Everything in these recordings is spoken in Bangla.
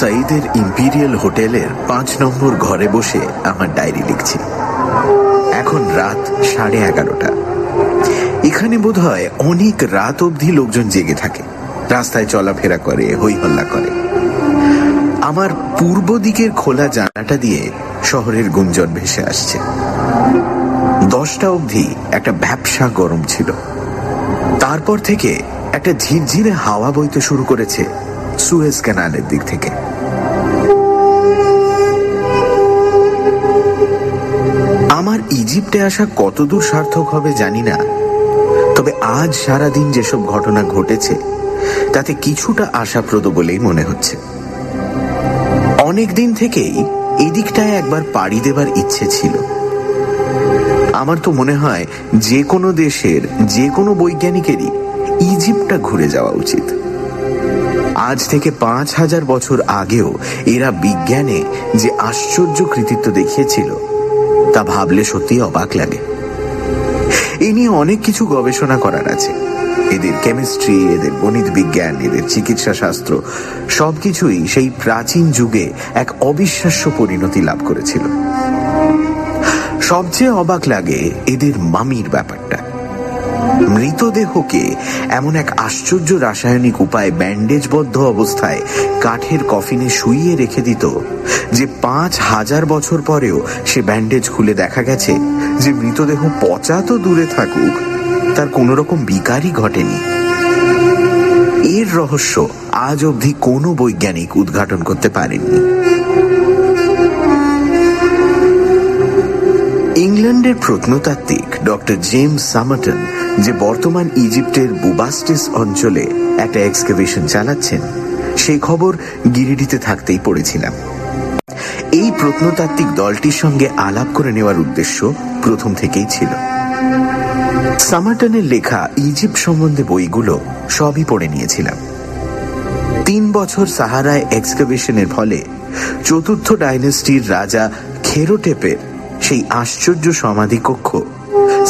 সাইদের ইম্পিরিয়াল হোটেলের পাঁচ নম্বর ঘরে বসে আমার ডায়েরি লিখছি। এখন রাত সাড়ে এগারোটা। এখানে বোধ হয় অনেক রাত অবধি লোকজন জেগে থাকে। রাস্তায় চলাফেরা করে হই হল্লা করে। আমার পূর্ব দিকের খোলা জানাটা দিয়ে শহরের গুঞ্জন ভেসে আসছে। দশটা অবধি একটা ব্যবসা গরম ছিল। তারপর থেকে একটা ঝিরঝিরে হাওয়া বইতে শুরু করেছে সুয়েজ ক্যানালের দিক থেকে। ইজিপ্টে আসা কতদূর সার্থক হবে জানি না। তবে আজ সারাদিন যেসব ঘটনা ঘটেছে, তাতে কিছুটা আশাপ্রদ বলেই মনে হচ্ছে। অনেক দিন থেকেই এদিকটায় একবার পাড়ি দেবার ইচ্ছে ছিল। আমার তো মনে হয় যে কোনো দেশের, যে কোনো বৈজ্ঞানিকেরই ইজিপ্টটা ঘুরে যাওয়া উচিত। আজ থেকে পাঁচ হাজার বছর আগেও এরা বিজ্ঞানে যে আশ্চর্য কৃতিত্ব দেখিয়েছিল তা ভাবলে সত্যি অবাক লাগে। এ নিয়ে অনেক কিছু গবেষণা করার আছে। এদের কেমিস্ট্রি, এদের গণিত বিজ্ঞান, এদের চিকিৎসা শাস্ত্র, সবকিছুই সেই প্রাচীন যুগে এক অবিশ্বাস্য পরিণতি লাভ করেছিল। সবচেয়ে অবাক লাগে এদের মামির ব্যাপারটা। মৃতদেহকে এমন এক আশ্চর্য রাসায়নিক উপায় ব্যান্ডেজবদ্ধ অবস্থায় কাঠের কফিনে শুইয়ে রেখে দিত, যে পাঁচ হাজার বছর পরেও সে ব্যান্ডেজ খুলে দেখা গেছে, যে মৃতদেহ পচা তো দূরে থাকুক, তার কোন রকম বিকারই ঘটেনি। এর রহস্য আজ অবধি কোনো বৈজ্ঞানিক উদ্ঘাটন করতে পারেননি। ইংল্যান্ডের প্রত্নতাত্ত্বিক ডক্টর জেমস সামাটন যে বর্তমান ইজিপ্টের বুবাস্টিস অঞ্চলে একটা এক্সকেভেশন চালাচ্ছেন, সেই খবর গিরিডিতে থাকতেই পড়েছিলাম। এই প্রত্নতাত্ত্বিক দলটির সঙ্গে আলাপ করে নেওয়ার উদ্দেশ্য প্রথম থেকেই ছিল। সামার্টনের লেখা ইজিপ্ট সম্বন্ধে বইগুলো সবই পড়ে নিয়েছিলাম। তিন বছর সাহারায় এক্সকাভেশনের ফলে চতুর্থ ডাইনেস্টির রাজা খেরোটেপের সেই আশ্চর্য সমাধি কক্ষ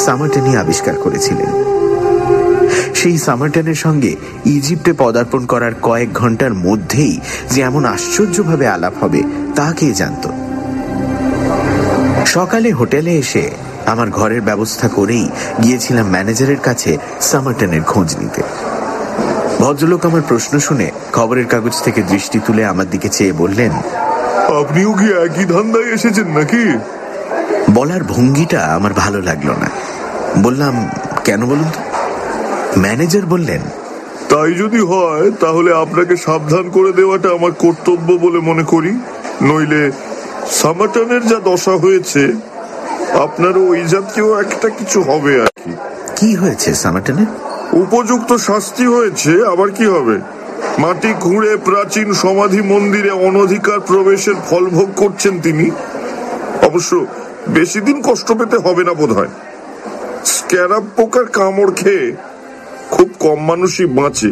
সামার্টনি আবিষ্কার করেছিলেন। সেই সামার্টনের সঙ্গে ইজিপ্টে পদার্পণ করার কয়েক ঘণ্টার মধ্যেই যে এমন আশ্চর্যভাবে আলাপ হবে, তা কে জানত? সকালে হোটেলে এসে আমার ঘরের ব্যবস্থা করেই গিয়েছিলাম ম্যানেজারের কাছে সামার্টনের খোঁজ নিতে। ভদ্রলোক আমার প্রশ্ন শুনে খবরের কাগজ থেকে দৃষ্টি তুলে আমার দিকে চেয়ে বললেন, আপনিও কি একই ধান্দায় এসেছেন নাকি? বলার ভঙ্গিটা আমার ভালো লাগল না। বললাম কেন বলুন তো? ম্যানেজার বললেন তাই যদি হয় তাহলে আপনাকে সাবধান করে দেওয়াটা আমার কর্তব্য বলে মনে করি। নইলে সামাটানের যা দশা হয়েছে আপনারও ওই জাতীয় একটা কিছু হবে আর কি। কি হয়েছে সামাটনের? উপযুক্ত শাস্তি হয়েছে আবার কি হবে? মাটি খুঁড়ে প্রাচীন সমাধি মন্দিরে অনধিকার প্রবেশের ফলভোগ করছেন তিনি। অবশ্য বেশি দিন কষ্ট পেতে হবে না বোধ হয় স্ক্যারাব পোকার কামড় খেয়ে খুব কম মানুষই বাঁচে।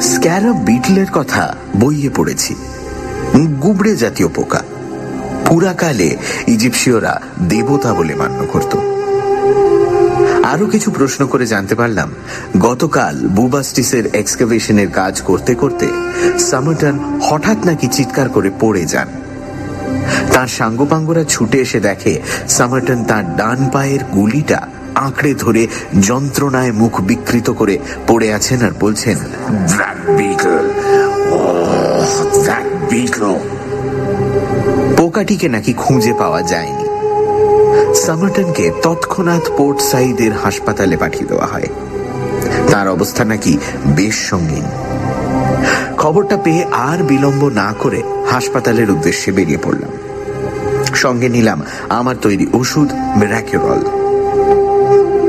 স্ক্যারব বিটলের কথা বইয়ে পড়েছি। গুবড়ে জাতীয় পোকা। পুরাকালে ইজিপসীয়রা দেবতা বলে মান্য করত। আরও কিছু প্রশ্ন করে জানতে পারলাম। গতকাল বুবাস্টিসের এক্সকাভেশনের কাজ করতে করতে সামাটন হঠাৎ নাকি চিৎকার করে পড়ে যান। তার সাঙ্গপাঙ্গরা ছুটে এসে দেখে সামার্টন তার ডান পায়ের গুলিটা আঁকড়ে ধরে যন্ত্রণায় মুখ বিকৃত করে পড়ে আছেন আর বলছেন পোকাটিকে নাকি খুঁজে পাওয়া যায়নি। সামার্টনকে তৎক্ষণাৎ পোর্ট সাইদের হাসপাতালে পাঠিয়ে দেওয়া হয়। তার অবস্থা নাকি বেশ সঙ্গীন। খবরটা পেয়ে আর বিলম্ব না করে হাসপাতালের উদ্দেশ্যে বেরিয়ে পড়লাম। সঙ্গে নিলাম আমার তৈরি ওষুধ মেরাকেরল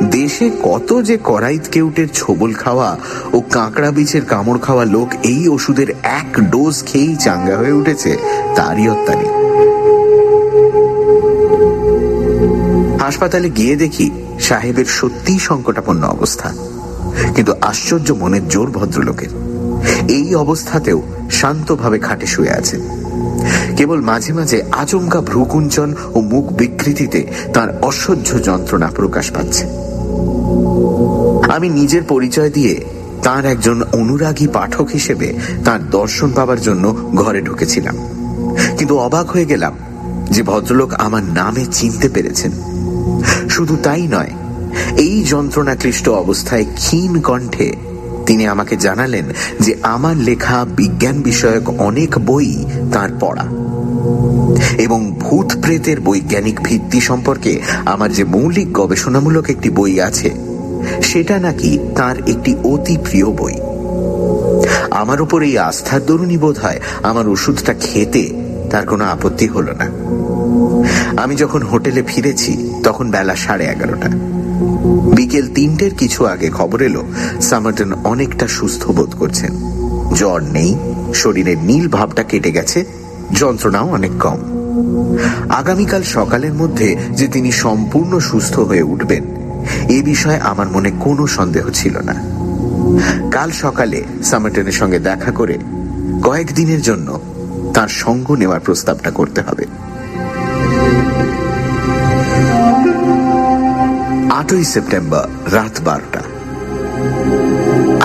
দেশে কত যে করাইত কেউটের ছবল খাওয়া ও কাঁকড়া বীচের কামড় খাওয়া লোক এই ওষুধের এক ডোজ খেয়েই চাঙ্গা হয়ে উঠেছে, তারই অত্যানি হাসপাতালে গিয়ে দেখি সাহেবের সত্যিই সংকটাপন্ন অবস্থা। কিন্তু আশ্চর্য মনের জোর ভদ্রলোকের। এই অবস্থাতেও শান্তভাবে খাটে শুয়ে আছেন কেবল মাঝে মাঝে আচমকা ভ্রুকুঞ্চন ও মুখ বিকৃতিতে তার অসহ্য যন্ত্রণা প্রকাশ পাচ্ছে। আমি নিজের পরিচয় দিয়ে তার একজন অনুরাগী পাঠক হিসেবে তার দর্শন পাবার জন্য ঘরে ঢুকেছিলাম। কিন্তু অবাক হয়ে গেলাম যে ভদ্রলোক আমার নামে চিনতে পেরেছেন। শুধু তাই নয়, এই যন্ত্রণাক্লিষ্ট অবস্থায় ক্ষীণ কণ্ঠে তিনি আমাকে জানালেন যে আমার লেখা বিজ্ঞান বিষয়ক অনেক বই তার পড়া। এবং ভূত প্রেতের বৈজ্ঞানিক ভিত্তি সম্পর্কে আমার যে মৌলিক গবেষণামূলক একটি বই আছে, সেটা নাকি তার একটি অতি প্রিয় বই। আমার উপর এই আস্থার দরুণই বোধ হয় আমার ওষুধটা খেতে তার কোনো আপত্তি হলো না। আমি যখন হোটেলে ফিরেছি, তখন বেলা সাড়ে এগারোটা। বিকেল তিনটের কিছু আগে খবর এলো, সামার্টন অনেকটা সুস্থ বোধ করছেন। জ্বর নেই, শরীরের নীল ভাবটা কেটে গেছে, যন্ত্রণাও অনেক কম। আগামীকাল সকালের মধ্যে যে তিনি সম্পূর্ণ সুস্থ হয়ে উঠবেন, এ বিষয়ে আমার মনে কোনো সন্দেহ ছিল না। কাল সকালে সামার্টনের সঙ্গে দেখা করে কয়েকদিনের জন্য তার সঙ্গ নেওয়ার প্রস্তাবটা করতে হবে। আটই সেপ্টেম্বর রাত বারোটা।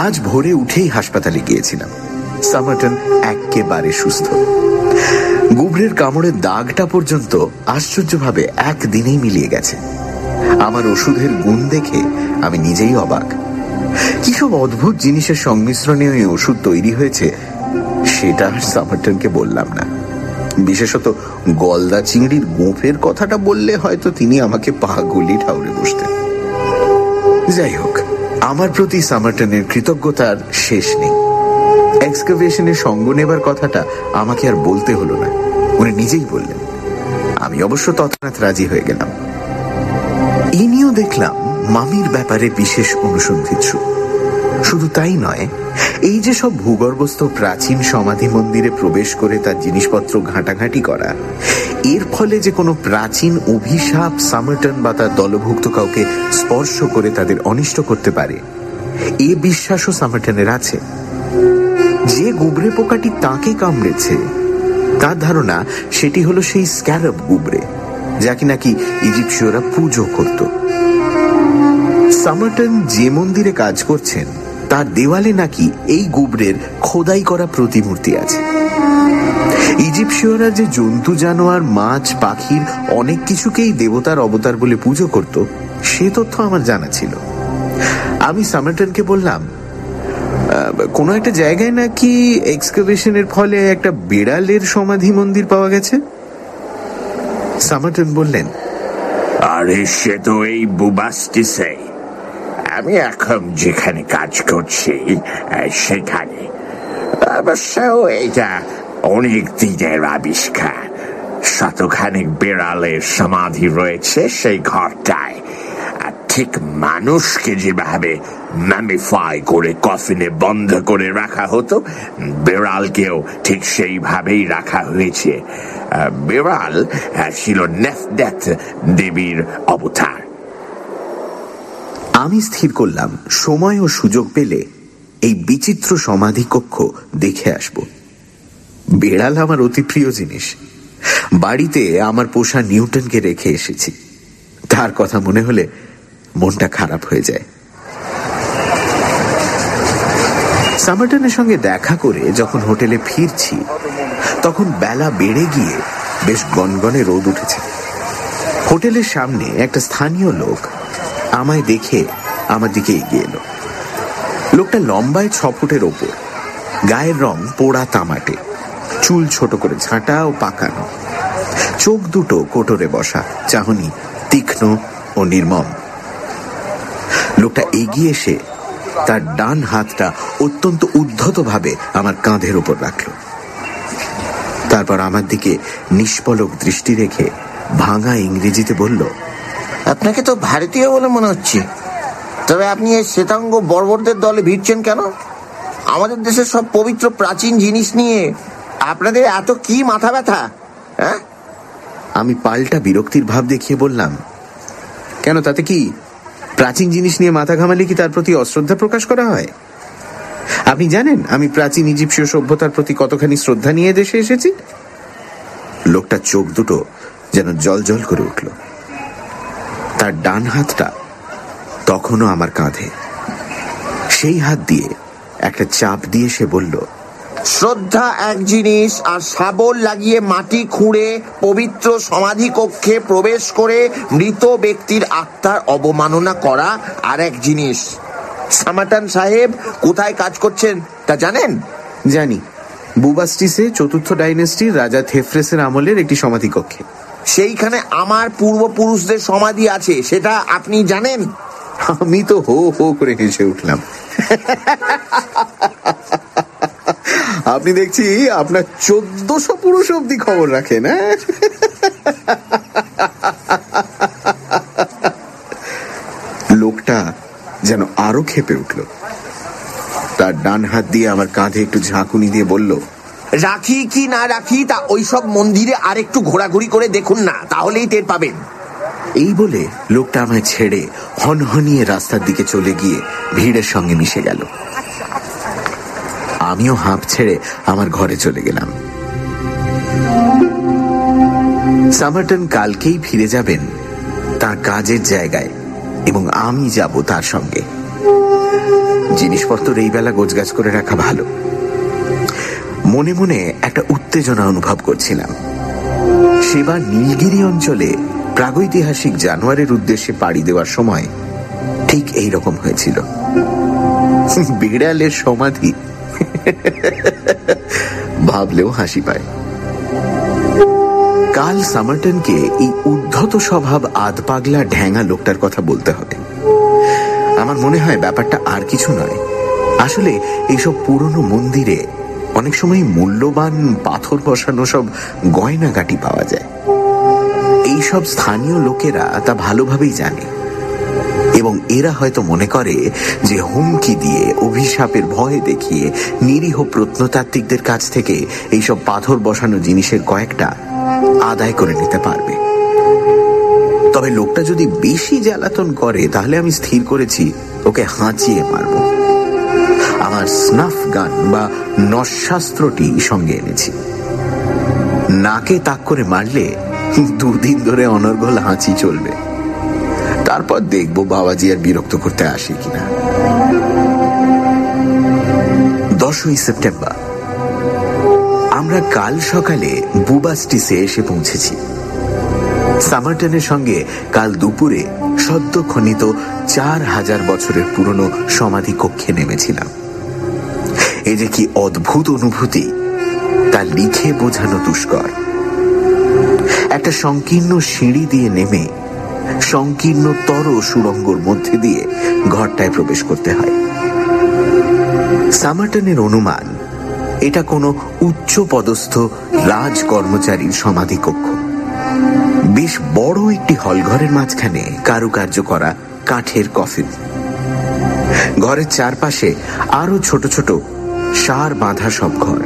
আজ ভোরে উঠেই হাসপাতালে গিয়েছিলাম। সামার্টন একেবারে সুস্থ। গুবরের কামড়ের দাগটা পর্যন্ত আশ্চর্যভাবে একদিনেই মিলিয়ে গেছে। আমার ওষুধের গুণ দেখে আমি নিজেই অবাক। কিসব অদ্ভুত জিনিসের সংমিশ্রণে ওই ওষুধ তৈরি হয়েছে, সেটা সামার্টনকে বললাম না। বিশেষত গলদা চিংড়ির গোফের কথাটা বললে হয়তো তিনি আমাকে পাগুলি ঠাউরে বসতেন। যাই হোক আমার প্রতি সামার্টনের কৃতজ্ঞতার শেষ নেই। এক্সকাভেশনের সঙ্গ নেবার কথাটা আমাকে আর বলতে হলো না। উনি নিজেই বললেন, আমি অবশ্য তৎক্ষণাৎ রাজি হয়ে গেলাম। ইনিও দেখলাম মামির ব্যাপারে বিশেষ অনুসন্ধিৎসু। শুধু তাই নয়, এই যে সব ভূগর্ভস্থ প্রাচীন সমাধি মন্দিরে প্রবেশ করে তার জিনিসপত্র ঘাঁটাঘাঁটি করা এর ফলে যে কোনো প্রাচীন অভিশাপ সামার্টন বা তার দলভুক্ত কাউকে স্পর্শ করে তাদের অনিষ্ট করতে পারে। এ বিশ্বাসও সামার্টনের আছে। যে গুবরে পোকাটি তাকে কামড়েছে, তার ধারণা সেটি হলো সেই স্ক্যারব গুবরে যাকে নাকি ইজিপসীয়রা পুজো করত। সামার্টন যে মন্দিরে কাজ করছেন, তার দেওয়ালে নাকি এই গুবরের খোদাই করা প্রতিমূর্তি আছে। ইজিপসীয়রা যে জন্তু, জানোয়ার, মাছ, পাখির অনেক কিছুকেই দেবতার অবতার বলে পুজো করত, সে তথ্য আমার জানা ছিল। আমি সামার্টনকে বললাম কোনো একটা জায়গায় নাকি এক্সকাভেশনের ফলে একটা বিড়ালের সমাধি মন্দির পাওয়া গেছে? সামার্টন বললেন, আরে, সে তো এই বুবাস্টিসে। আমি এখন যেখানে কাজ করছি সেখানে। অবশ্য এটা অনেক দিনের আবিষ্কার। শতখানিক বিড়ালের সমাধি রয়েছে সেই ঘরটায়। আর ঠিক মানুষকে যেভাবে ম্যামিফাই করে কফিনে বন্ধ করে রাখা হতো, বিড়ালকেও ঠিক সেইভাবেই রাখা হয়েছে। বিড়াল ছিল নেফডেথ দেবীর অবতার। আমি স্থির করলাম, সময় ও সুযোগ পেলে এই বিচিত্র সমাধি কক্ষ দেখে আসব। বেড়াল আমার অতি প্রিয় জিনিস। বাড়িতে আমার পোষা নিউটনকে রেখে এসেছি। তার কথা মনে হলে মনটা খারাপ হয়ে যায়। সামার্টনের সঙ্গে দেখা করে যখন হোটেলে ফিরছি, তখন বেলা বেড়ে গিয়ে বেশ গনগনে রোদ উঠেছে। হোটেলের সামনে একটা স্থানীয় লোক আমায় দেখে আমার দিকে এগিয়ে এলো। লোকটা লম্বায় ছ ফুটের ওপর, গায়ের রং পোড়া তামাটে। চুল ছোট করে ঝাঁটা ও পাকানো। চোখ দুটো কোটরে বসা, চাহনি তীক্ষ্ণ ও নির্মম। লোকটা এগিয়ে এসে তার ডান হাতটা অত্যন্ত উদ্ধতভাবে আমার কাঁধের উপর রাখল। তারপর আমার দিকে নিষ্পলক দৃষ্টি রেখে ভাঙা ইংরেজিতে বলল, আপনাকে তো ভারতীয় বলে মনে হচ্ছে। তবে আপনি এই শ্বেতাঙ্গ বর্বরদের দলে ভিড়ছেন কেন? আমাদের দেশের সব পবিত্র প্রাচীন জিনিস নিয়ে আপনাদের এত কি মাথা ব্যথা? হ্যাঁ? আমি পাল্টা বিরক্তির ভাব দেখিয়ে বললাম, কেন, তাতে কি প্রাচীন জিনিস নিয়ে মাথা ঘামালে কি তার প্রতি অশ্রদ্ধা প্রকাশ করা হয়? আপনি জানেন, আমি প্রাচীন ইজিপসীয় সভ্যতার প্রতি কতখানি শ্রদ্ধা নিয়ে দেশে এসেছি? লোকটা চোখ দুটো যেন জল জল করে উঠল। তার ডান হাতটা তখনও আমার কাঁধে। সেই হাত দিয়ে একটা চাপ দিয়ে সে বলল শ্রদ্ধা এক জিনিস আর শাবল লাগিয়ে মাটি খুঁড়ে পবিত্র সমাধি কক্ষে প্রবেশ করে মৃত ব্যক্তির আত্মার অবমাননা করা আর এক জিনিস। সামাটান সাহেব কোথায় কাজ করছেন তা জানেন? জানি। বুবাস্টিসে চতুর্থ ডাইনেস্টির রাজা থেফ্রেসের আমলের একটি সমাধি কক্ষে। সেইখানে আমার পূর্বপুরুষদের সমাধি আছে সেটা আপনি জানেন? আমি তো হো হো করে হেসে উঠলাম। আপনি দেখছি আপনার চোদ্দশো পুরুষ অব্দি খবর রাখেন হ্যাঁ? লোকটা যেন আরও খেপে উঠল। তার ডান হাত দিয়ে আমার কাঁধে একটু ঝাঁকুনি দিয়ে বলল রাখি কি না রাখি তা ওইসব মন্দিরে আর একটু ঘোরাঘুরি করে দেখুন না তাহলেই টের পাবেন। এই বলে লোকটা আমায় ছেড়ে হনহনিয়ে রাস্তার দিকে চলে গিয়ে ভিড়ের সঙ্গে মিশে গেল। আমিও হাঁপ ছেড়ে আমার ঘরে চলে গেলাম। সামারটন কালকেই ফিরে যাবেন তার কাজের জায়গায় এবং আমি যাব তার সঙ্গে। জিনিসপত্র এই বেলা গোছগাছ করে রাখা ভালো। মনে মনে একটা উত্তেজনা অনুভব করছিলাম। সেবার নীলগিরি অঞ্চলে প্রাগৈতিহাসিক জানোয়ারের উদ্দেশ্যে পাড়ি দেওয়ার সময় ঠিক এই রকম হয়েছিল। বিড়ালের সমাধি ভাবলেও হাসি পায়। কাল সামার্টনকে এই উদ্ধত স্বভাব আধ পাগলা ঢ্যাঙা লোকটার কথা বলতে হবে। আমার মনে হয় ব্যাপারটা আর কিছু নয়। আসলে এইসব পুরনো মন্দিরে অনেক সময় মূল্যবান পাথর বসানো সব গয়নাগাটি পাওয়া যায়। এইসব স্থানীয় লোকেরা তা ভালোভাবেই জানে। এবং এরা হয়তো মনে করে যে হুমকি দিয়ে অভিশাপের ভয় দেখিয়ে নিরীহ প্রত্নতাত্ত্বিকদের কাছ থেকে এইসব পাথর বসানো জিনিসের কয়েকটা আদায় করে নিতে পারবে। তবে লোকটা যদি বেশি জ্বালাতন করে, তাহলে আমি স্থির করেছি, ওকে হাঁচিয়ে মারব। আমার স্নাফ গান বা নশাস্ত্রটি সঙ্গে এনেছি। নাকে তাক করে মারলে দুদিন ধরে অনর্গল হাঁচি চলবে। তারপর দেখব বাবাজি আর বিরক্ত করতে আসে কিনা। দশই সেপ্টেম্বর। আমরা কাল সকালে বুবাস্টিসে এসে পৌঁছেছি। সামারটনের সঙ্গে কাল দুপুরে সদ্য খনিত চার হাজার বছরের পুরনো সমাধি কক্ষে নেমেছিলাম। এ যে কি অদ্ভুত অনুভূতি, তা লিখে বোঝানো দুষ্কর। একটা সংকীর্ণ সিঁড়ি দিয়ে নেমে সংকীর্ণতর সুরঙ্গর মধ্যে দিয়ে ঘরটায় প্রবেশ করতে হয়। সামার্টনের অনুমান, এটা কোনো উচ্চ পদস্থ রাজ কর্মচারীর সমাধি কক্ষ বেশ বড় একটি হলঘরের মাঝখানে কারুকার্য করা কাঠের কফিন। ঘরের চারপাশে আরও ছোট ছোট সার বাঁধা সব ঘর।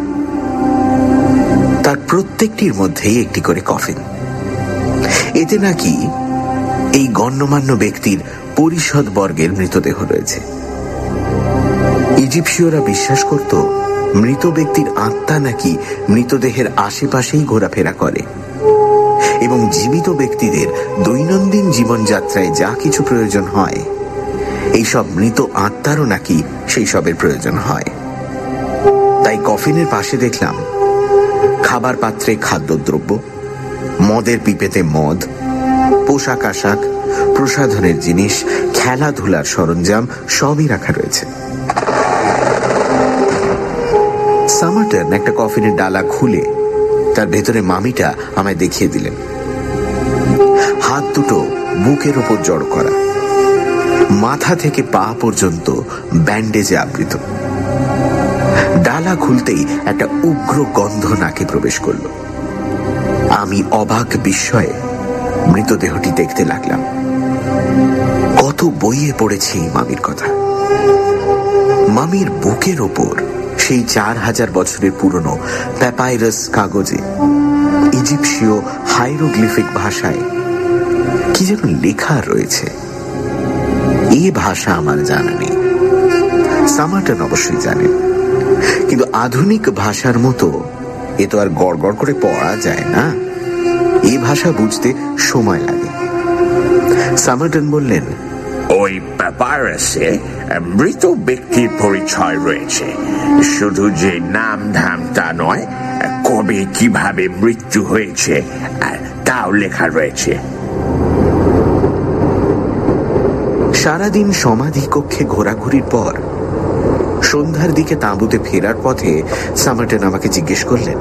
তার প্রত্যেকটির মধ্যেই একটি করে কফিন। এতে নাকি এই গণ্যমান্য ব্যক্তির পরিষদ বর্গের মৃতদেহ রয়েছে। ইজিপসীয়রা বিশ্বাস করত, মৃত ব্যক্তির আত্মা নাকি মৃতদেহের আশেপাশেই ঘোরাফেরা করে। এবং জীবিত ব্যক্তিদের দৈনন্দিন জীবনযাত্রায় যা কিছু প্রয়োজন হয়, এইসব মৃত আত্মারও নাকি সেই সবের প্রয়োজন হয়। তাই কফিনের পাশে দেখলাম, খাবার পাত্রে খাদ্যদ্রব্য, মদের পিপেতে মদ পোশাক আশাক, প্রসাধনের জিনিস, খেলাধুলার সরঞ্জাম সবই রাখা রয়েছে। সামার্টন একটা কফিনের ডালা খুলে তার ভেতরে মামিটা আমায় দেখিয়ে দিলেন। হাত দুটো বুকের ওপর জড় করা। মাথা থেকে পা পর্যন্ত ব্যান্ডেজে আবৃত। ডালা খুলতেই একটা উগ্র গন্ধ নাকে প্রবেশ করল। আমি অবাক বিস্ময়ে মৃতদেহটি দেখতে লাগলাম। কত বইয়ে পড়েছি মামির কথা। মামির বুকের ওপর সেই চার হাজার বছরের পুরনো প্যাপাইরাস কাগজে ইজিপসীয় হাইরোগ্লিফিক ভাষায় কি যেন লেখা রয়েছে। এ ভাষা আমার জানা নেই। সামার্টন অবশ্যই জানেন কিন্তু আধুনিক ভাষার মতো এ তো আর গড় করে পড়া যায় না। এই ভাষা বুঝতে সময় লাগে। সামার্টন বললেন ওই পাইরাসে মৃত ব্যক্তির পরিচয় রয়েছে। শুধু যে নাম ধাম তা নয় কবে কীভাবে মৃত্যু হয়েছে তাও লেখা রয়েছে। সারাদিন সমাধি কক্ষে ঘোরাঘুরির পর সন্ধ্যার দিকে তাঁবুতে ফেরার পথে সামার্টেন আমাকে জিজ্ঞেস করলেন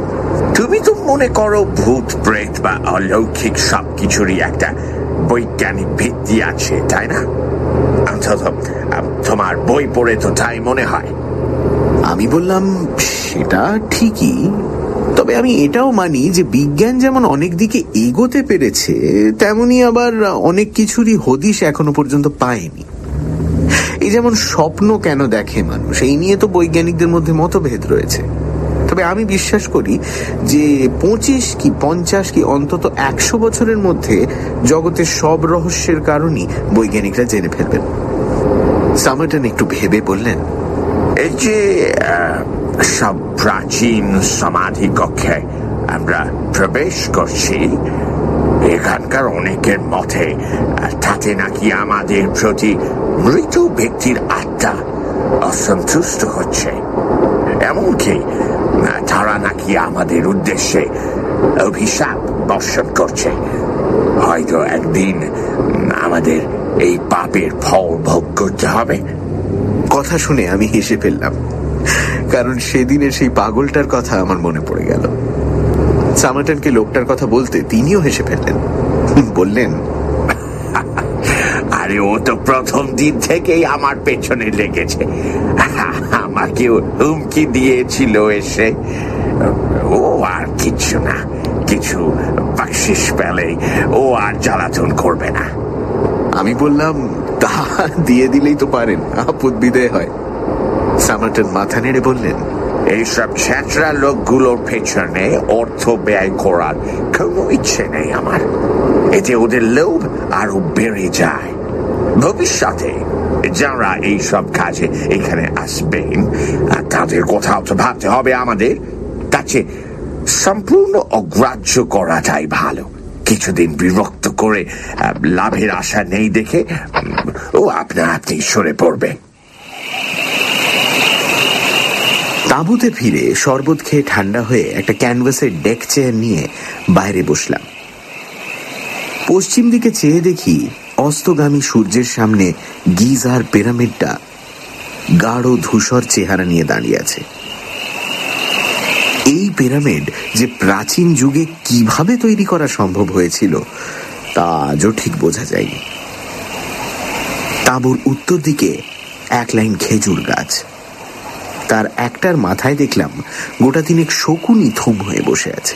তুমি তো মনে করো ভূত প্রেত বা অলৌকিক সবকিছুরই একটা বৈজ্ঞানিক ভিত্তি আছে, তাই না? অন্তত তোমার বই পড়ে তো তাই মনে হয়। আমি বললাম, সেটা ঠিকই, তবে আমি এটাও মানি যে বিজ্ঞান যেমন অনেক দিকে এগোতে পেরেছে, তেমনি আবার অনেক কিছুরই হদিশ এখনও পর্যন্ত পায়নি। এই যেমন স্বপ্ন কেন দেখে মানুষ, এই নিয়ে তো বৈজ্ঞানিকদের মধ্যে মতভেদ রয়েছে। তবে আমি বিশ্বাস করি যে পঁচিশ কি পঞ্চাশ কি অন্তত একশো বছরের মধ্যে জগতের সব রহস্যের কারণই বৈজ্ঞানিকরা জেনে ফেলবেন। সামার্টন একটু ভেবে বললেন, এই যে সব প্রাচীন সমাধি কক্ষে আমরা প্রবেশ করছি, এখানকার অনেকের মতে, তাতে নাকি আমাদের প্রতি মৃত ব্যক্তির আত্মা অসন্তুষ্ট হচ্ছে। এমনকি তারা নাকি আমাদের উদ্দেশ্যে অভিশাপ বর্ষণ করছে। হয়তো একদিন আমাদের এই পাপের ফল ভোগ করতে হবে। কথা শুনে আমি হেসে ফেললাম, কারণ সেদিনের সেই পাগলটার কথা আমার মনে পড়ে গেল। সামাটনকে লোকটার কথা বলতে তিনিও হেসে ফেললেন। বললেন আরে ও তো প্রথম দিন থেকেই আমার পেছনে লেগেছে। আমাকে হুমকি দিয়েছিল এসে। ও আর কিছু না কিছু বাকশিস পেলে ও আর জ্বালাতন করবে না। আমি বললাম তা দিয়ে দিলেই তো পারেন আপদ বিদয় হয়। সামাটন মাথা নেড়ে বললেন এইসব ছেঁচড়া লোকগুলোর পেছনে অর্থ ব্যয় করার কোনো ইচ্ছে নেই আমার। এতে ওদের লোভ আরও বেড়ে যায়। ভবিষ্যতে যারা এইসব কাজে এখানে আসবেন তাদের কোথাও তো ভাবতে হবে আমাদের কাছে সম্পূর্ণ অগ্রাহ্য করাটাই ভালো। কিছুদিন বিরক্ত করে লাভের আশা নেই দেখে ও আপনা আপনি সরে পড়বে। তাঁবুতে ফিরে শরবত খেয়ে ঠান্ডা হয়ে একটা ক্যানভাসের ডেক চেয়ার নিয়ে বাইরে বসলাম। পশ্চিম দিকে চেয়ে দেখি অস্তগামী সূর্যের সামনে গিজার পিরামিডটা গাঢ় ধূসর চেহারা নিয়ে দাঁড়িয়ে আছে। এই পিরামিড যে প্রাচীন যুগে কীভাবে তৈরি করা সম্ভব হয়েছিল, তা আজও ঠিক বোঝা যায়নি। তাঁবুর উত্তর দিকে এক লাইন খেজুর গাছ। তার একটার মাথায় দেখলাম গোটা তিনেক শকুনি থুম হয়ে বসে আছে।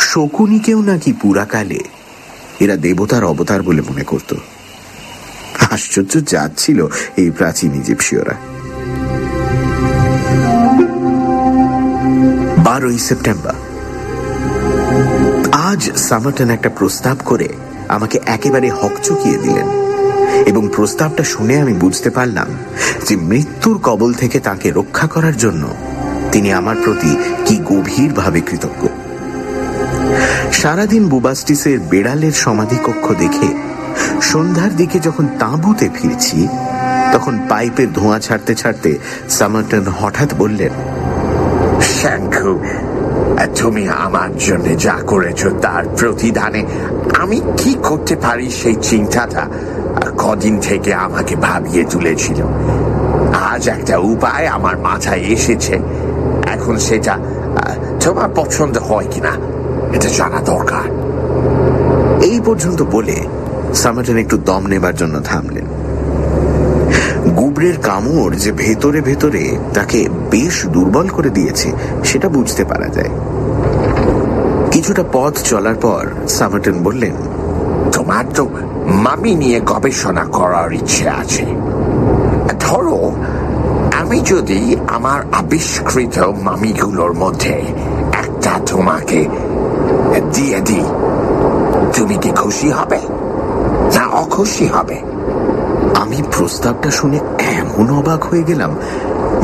শকুনিকেও নাকি পুরাকালে এরা দেবতার অবতার বলে মনে করত। আশ্চর্য জাত ছিল এই প্রাচীন ইজিপসীয়রা বারোই সেপ্টেম্বর। আজ সামাটন একটা প্রস্তাব করে আমাকে একেবারে হকচকিয়ে দিলেন। এবং প্রস্তাবটা শুনে আমি বুঝতে পারলাম যে মৃত্যুর কবল থেকে তাকে রক্ষা করার জন্য তিনি আমার প্রতি কি গভীরভাবে কৃতজ্ঞ। সারাদিন বুবাস্টিসের বেড়ালের সমাধিকক্ষ দেখে সন্ধ্যার দিকে যখন তাঁবুতে ফিরছি, তখন পাইপের ধোঁয়া ছাড়তে ছাড়তে সামার্টন হঠাৎ বললেন তুমি আমার জন্য যা করেছ তার প্রতিদানে আমি কি করতে পারি সেই চিন্তাটা কদিন থেকে আমাকে ভাবিয়ে তুলেছিল। আজ একটা উপায় আমার মাথায় এসেছে। এখন সেটা তোমার পছন্দ হয় কিনা? এটা জানা দরকার। এই পর্যন্ত বলে সামাটন একটু দম নেবার জন্য থামলেন। গুবরের কামড় যে ভেতরে ভেতরে তাকে বেশ দুর্বল করে দিয়েছে, সেটা বুঝতে পারা যায়। কিছুটা পথ চলার পর সামাটন বললেন, তোমার তো মামি নিয়ে গবেষণা করার ইচ্ছে আছে। ধরো, আমি যদি আমার আবিষ্কৃত মামিগুলোর মধ্যে একটা তোমাকে দিয়ে দিই। তুমি কি খুশি হবে? না অখুশি হবে? আমি প্রস্তাবটা শুনে এমন অবাক হয়ে গেলাম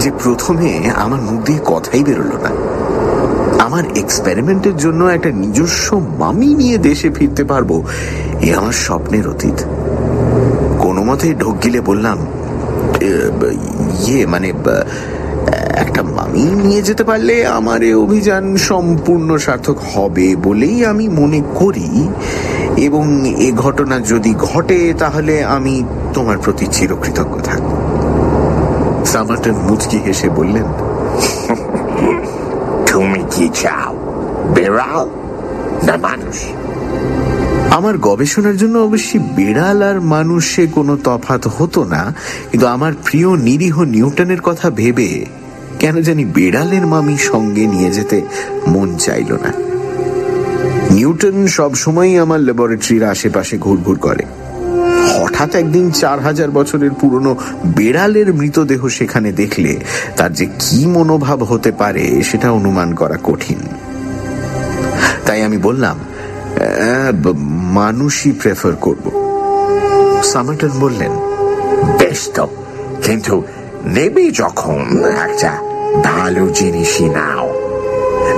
যে প্রথমে আমার মুখ দিয়ে কথাই বেরোলো না। আমার এক্সপেরিমেন্টের জন্য একটা নিজস্ব মামি নিয়ে দেশে ফিরতে পারব এ আমার স্বপ্নের অতীত। কোনো মতে ঢোক গিলে বললাম "এ, ইয়ে মানে একটা মামি নিয়ে যেতে পারলে আমার এ অভিযান সম্পূর্ণ সার্থক হবে বলেই আমি মনে করি। এবং এ ঘটনা যদি ঘটে তাহলে আমি তোমার প্রতি চিরকৃতজ্ঞ থাকব। সামার্টন মুচকি হেসে বললেন তুমি কি চাও বেড়াল না মানুষ? আমার গবেষণার জন্য অবশ্যই বিড়াল আর মানুষে কোনো তফাত হতো না কিন্তু আমার প্রিয় নিরীহ নিউটনের কথা ভেবে কেন জানি বিড়ালের মামি সঙ্গে নিয়ে যেতে মন চাইল না। নিউটন সবসময়ই আমার ল্যাবরেটরির আশেপাশে ঘুরঘুর করে। হঠাৎ একদিন চার হাজার বছরের পুরনো বেড়ালের মৃতদেহ সেখানে দেখলে তার যে কি মনোভাব হতে পারে সেটা অনুমান করা কঠিন। তাই আমি বললাম "আহ, মানুষই প্রেফার করব। সামার্টন বললেন বেশ তো কিন্তু নেবে যখন একটা জিনিসই নাও।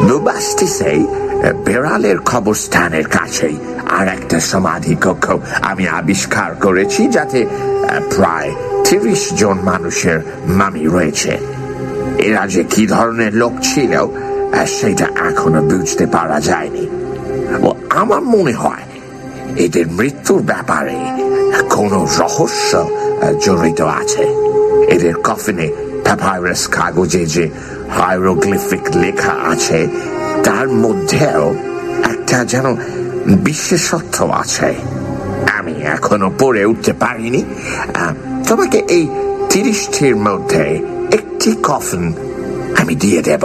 লুবাস্টিসে বেড়ালের কবরস্থানের কাছেই আর একটা সমাধি কক্ষ আমি আবিষ্কার করেছি, যাতে প্রায় তিরিশ জন মানুষের মামি রয়েছে। এরা যে কি ধরনের লোক ছিল সেটা এখনও বুঝতে পারা যায়নি। ও, আমার মনে হয় এদের মৃত্যুর ব্যাপারে কোনো রহস্য জড়িত আছে। এদের কফিনে প্যাপাইরাস কাগজে যে হাইরোগ্লিফিক লেখা আছে, তার মধ্যেও একটা যেন বিশেষত্ব আছে। আমি এখনও পড়ে উঠতে পারিনি। তোমাকে এই তিরিশটির মধ্যে একটি কফিন আমি দিয়ে দেব।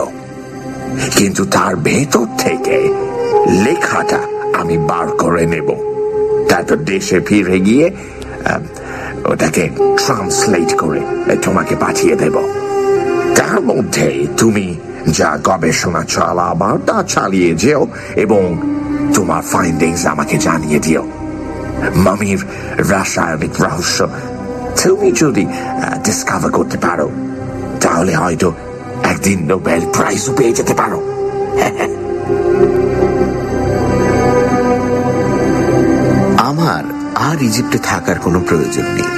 কিন্তু তার ভেতর থেকে লেখাটা আমি বার করে নেব। তারপর দেশে ফিরে গিয়ে ওটাকে ট্রান্সলেট করে তোমাকে পাঠিয়ে দেব। তার মধ্যে তুমি যা গবেষণা চালাবার তা চালিয়ে যেও এবং তোমার ফাইন্ডিংস আমাকে জানিয়ে দিও। মামির রাসায়নিক রহস্য তুমি যদি ডিসকাভার করতে পারো, তাহলে হয়তো একদিন নোবেল প্রাইজও পেয়ে যেতে পারো। আর ইজিপ্টে থাকার কোনো প্রয়োজন নেই।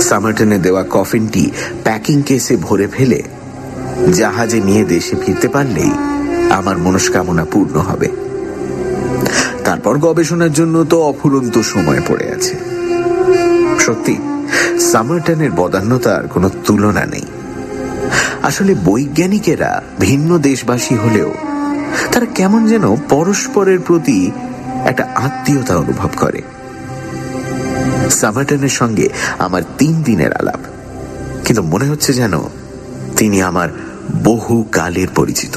সামার্টনে দেওয়া কফিনটি প্যাকিং কেসে ভরে ফেলে জাহাজে নিয়ে দেশে ফিরতে পারলেই আমার মনস্কামনা পূর্ণ হবে। তারপর গবেষণার জন্য তো অফুরন্ত সময় পড়ে আছে। সত্যি, সামার্টনের বদান্যতার কোনো তুলনা নেই। আসলে বৈজ্ঞানিকেরা ভিন্ন দেশবাসী হলেও তারা কেমন যেন পরস্পরের প্রতি একটা আত্মীয়তা অনুভব করে। সামার্টনের সঙ্গে আমার তিন দিনের আলাপ। কিন্তু মনে হচ্ছে যেন তিনি আমার বহু কালের পরিচিত।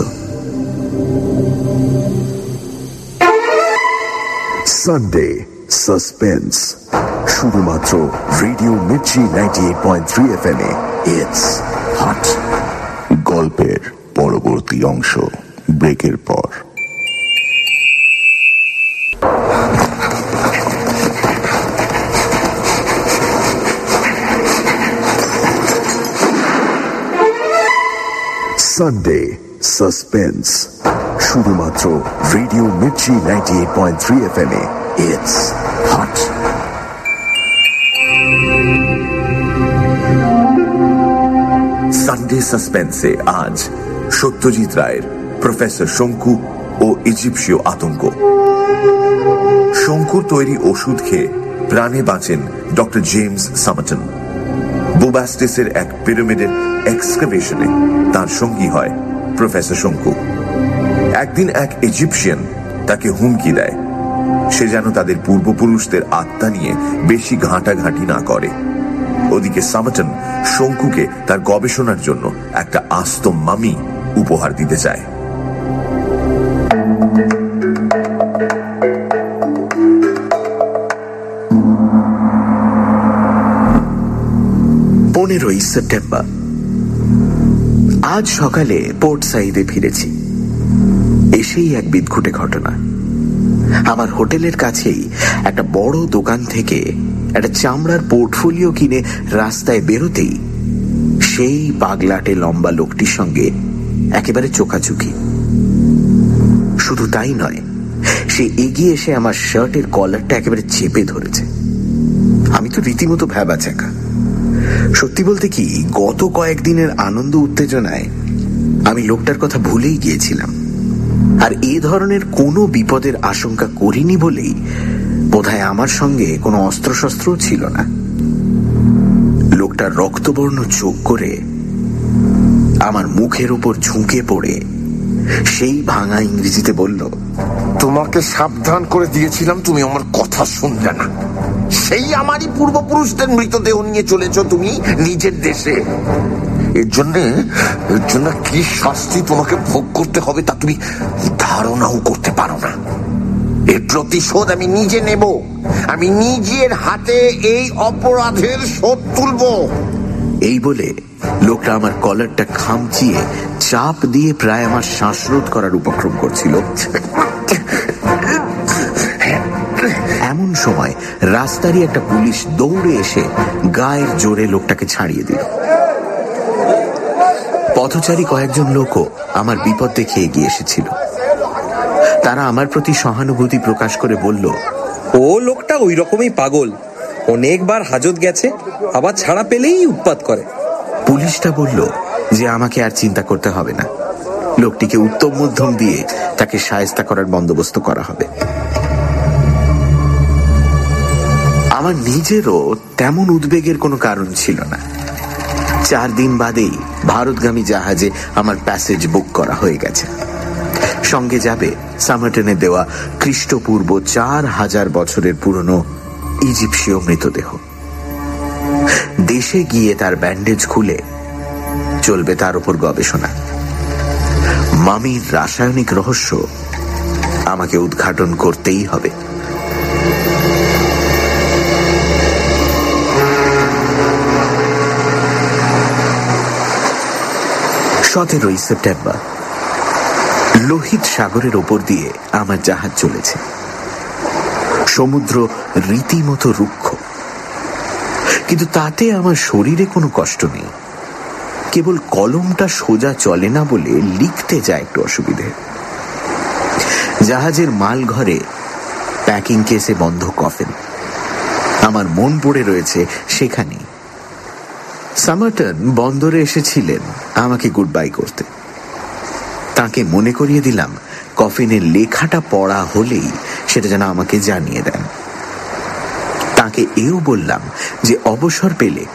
সানডে সাসপেন্স শুধুমাত্র radio Mirchi ninety eight point three F M it's hot গল্পের পরবর্তী অংশ ব্রেকের পর। সানডে সাসপেন্স শুধুমাত্র radio Mirchi ninety eight point three F M A it's hot Sunday সাসপেন্সে আজ সত্যজিৎ রায়ের প্রফেসর শঙ্কু ও ইজিপসীয় আতঙ্ক। শঙ্কুর তৈরি ওষুধ খেয়ে প্রাণে বাঁচেন ডক্টর জেমস সামাটন বুবাস্টিসের এক পিরামিডের এক্সকাভেশনে তার সঙ্গী হয় প্রফেসর শঙ্কু। একদিন এক ইজিপশিয়ান তাকে হুমকি দেয়। সে যেন তাদের পূর্বপুরুষদের আত্মা নিয়ে বেশি ঘাঁটাঘাঁটি না করে। ওদিকে সামাটন শঙ্কুকে তার গবেষণার জন্য একটা আস্ত মামি উপহার দিতে চায়। সেপ্টেম্বর। আজ সকালে পোর্ট সাইডে ফিরেছি। এসেই এক বিদঘুটে ঘটনা। আমার হোটেলের কাছেই একটা বড় দোকান থেকে একটা চামড়ার পোর্টফোলিও কিনে রাস্তায় বেরোতেই সেই পাগলাটে লম্বা লোকটির সঙ্গে একেবারে চোখাচুকি শুধু তাই নয়, সে এগিয়ে এসে আমার শার্টের কলারটা একেবারে চেপে ধরেছে। আমি তো রীতিমতো ভ্যাবা চাকা সত্যি বলতে কি, গত কয়েকদিনের আনন্দ উত্তেজনায় আমি লোকটার কথা ভুলেই গিয়েছিলাম। আর এ ধরনের কোনো বিপদের আশঙ্কা করিনি বলেই বোধহয় আমার সঙ্গে কোনো অস্ত্রশস্ত্রও ছিল না। লোকটার রক্তবর্ণ চোখ করে আমার মুখের উপর ঝুঁকে পড়ে সেই ভাঙা ইংরেজিতে বলল তোমাকে সাবধান করে দিয়েছিলাম, তুমি আমার কথা শুনলে না। সেই আমারই পূর্বপুরুষদের মৃতদেহ নিয়ে চলেছ তুমি নিজের দেশে। এর জন্য এর জন্য কি শাস্তি তোমাকে ভোগ করতে হবে তা তুমি ধারণাও করতে পারো না। এর প্রতিশোধ আমি নিজে নেব। আমি নিজের হাতে এই অপরাধের শোধ তুলব। এই বলে লোকটা আমার কলারটা খামচিয়ে চাপ দিয়ে প্রায় আমার শ্বাসরোধ করার উপক্রম করছিল। এমন সময় রাস্তারই একটা পুলিশ দৌড়ে এসে গায়ের জোরে লোকটাকে ছাড়িয়ে দিল। পথচারী কয়েকজন লোকও আমার বিপদ দেখে এগিয়ে এসেছিল। তারা আমার প্রতি সহানুভূতি প্রকাশ করে বলল ও লোকটা ওই রকমই পাগল। অনেকবার হাজত গেছে আবার ছাড়া পেলেই উৎপাত করে। পুলিশটা বলল যে আমাকে আর চিন্তা করতে হবে না। লোকটিকে উত্তম মধ্যম দিয়ে তাকে সায়স্তা করার বন্দোবস্ত করা হবে। আমার নিজেরও তেমন উদ্বেগের কোনো কারণ ছিল না। চার দিন বাদেই ভারতগামী জাহাজে আমার প্যাসেজ বুক করা হয়ে গেছে। সঙ্গে যাবে সামার্টনে দেওয়া খ্রিস্টপূর্ব চার হাজার বছরের পুরনো ইজিপসীয় মৃতদেহ। দেশে গিয়ে তার ব্যান্ডেজ খুলে চলবে তার উপর গবেষণা। মামির রাসায়নিক রহস্য আমাকে উদ্ঘাটন করতেই হবে। সতেরোই সেপ্টেম্বর, লোহিত সাগরের ওপর দিয়ে আমার জাহাজ চলেছে। সমুদ্র রীতিমতো রুক্ষ, কিন্তু তাতে আমার শরীরে কোনো কষ্ট নেই। কেবল কলমটা সোজা চলে না বলে লিখতে যায় একটু অসুবিধে। জাহাজের মাল ঘরে প্যাকিং কেসে বন্ধ কফেন আমার মন পড়ে রয়েছে সেখানেই সামার্টন বন্দরে এসেছিলেন আমাকে গুড বাই করতে। তাকে মনে করিয়ে দিলাম কফিনের লেখাটা পড়া হলেই সেটা যেন আমাকে জানিয়ে দেন। তাকে এও বললাম যে, অবসর পেলে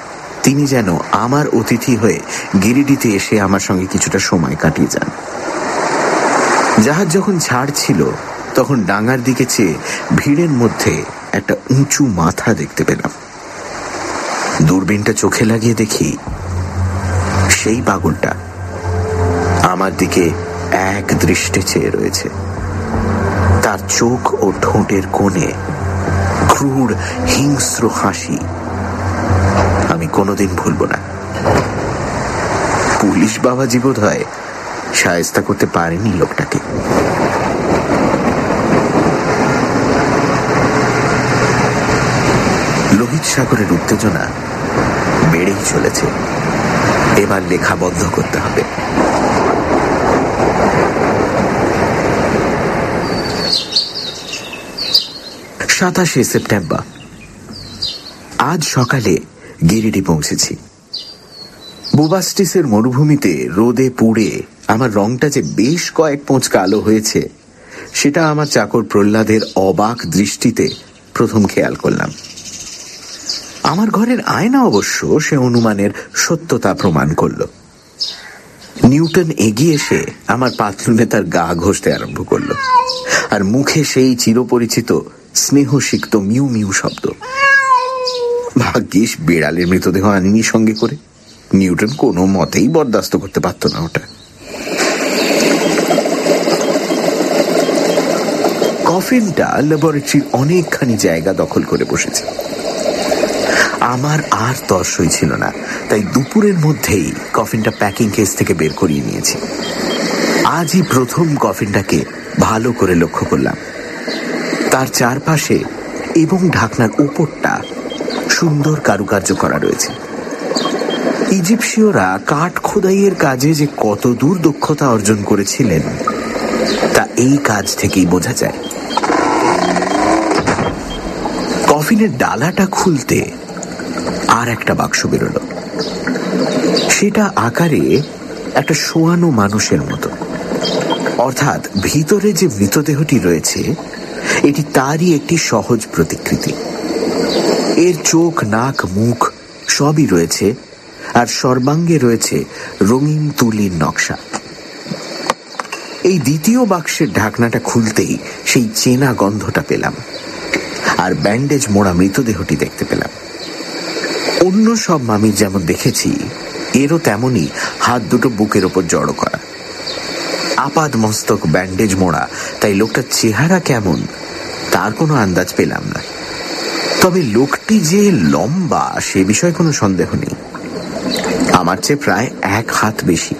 তিনি যেন আমার অতিথি হয়ে গিরিডিতে এসে আমার সঙ্গে কিছুটা সময় কাটিয়ে যান। জাহাজ যখন ছাড়ছিল তখন ডাঙার দিকে চেয়ে ভিড়ের মধ্যে একটা উঁচু মাথা দেখতে পেলাম। দূরবীনটা চোখে লাগিয়ে দেখি, সেই পাগলটা আমার দিকে এক দৃষ্টে চেয়ে রয়েছে। তার চোখ ও ঠোঁটের কোণে ক্রূর হিংস্র হাসি আমি কোনোদিন ভুলব না। পুলিশ বাবাজি বোধ হয় সায়স্তা করতে পারেনি লোকটাকে। লোহিত সাগরের উত্তেজনা বেড়েই চলেছে। এবার লেখা বন্ধ করতে হবে। সাতাশে সেপ্টেম্বর। আজ সকালে গিরিডি পৌঁছেছি। বুবাস্টিসের মরুভূমিতে রোদে পুড়ে আমার রংটা যে বেশ কয়েক পোঁচ কালো হয়েছে, সেটা আমার চাকর প্রহ্লাদের অবাক দৃষ্টিতে প্রথম খেয়াল করলাম। আমার ঘরের আয়না অবশ্য সে অনুমানের সত্যতা প্রমাণ করল। নিউটন এগিয়ে এসে আমার পাথরুনে তার গা ঘষতে আরম্ভ করল, আর মুখে সেই চিরপরিচিত স্নেহসিক্ত মিউ মিউ শব্দ। ভাগ্যিস বিড়ালের মৃতদেহ আনিনি সঙ্গে করে। নিউটন কোনো মতেই বরদাস্ত করতে পারত না ওটা। কফিনটা ল্যাবরেটরির অনেকখানি জায়গা দখল করে বসেছে। আমার আর তর্সই ছিল না, তাই দুপুরের মধ্যেই কফিনটা প্যাকিং কেস থেকে বের করিয়ে নিয়েছি। আজই প্রথম কফিনটাকে ভালো করে লক্ষ্য করলাম। তার চারপাশে এবং ঢাকনার উপরটা সুন্দর কারুকার্য করা রয়েছে। ইজিপসীয়রা কাঠ খোদাইয়ের কাজে যে কত দূর দক্ষতা অর্জন করেছিলেন, তা এই কাজ থেকেই বোঝা যায়। কফিনের ডালাটা খুলতে আর একটা বাক্স বেরোলো। সেটা আকারে একটা শোয়ানো মানুষের মতো। অর্থাৎ ভিতরে যে মৃতদেহটি রয়েছে, এটি তারই একটি সহজ প্রতিকৃতি। এর চোখ, নাক, মুখ সবই রয়েছে আর সর্বাঙ্গে রয়েছে রঙিন তুলির নকশা। এই দ্বিতীয় বাক্সের ঢাকনাটা খুলতেই সেই চেনা গন্ধটা পেলাম আর ব্যান্ডেজ মোড়া মৃতদেহটি দেখতে পেলাম। অন্য সব মামির যেমন দেখেছি, এরও তেমনই হাত দুটো বুকের ওপর জড়ো করা। আপাদ মস্তক ব্যান্ডেজ মোড়া, তাই লোকটার চেহারা কেমন, তার কোনো আন্দাজ পেলাম না। তবে লোকটি যে লম্বা, সে বিষয়ে কোনো সন্দেহ নেই। আমার চেয়ে প্রায় এক হাত বেশি।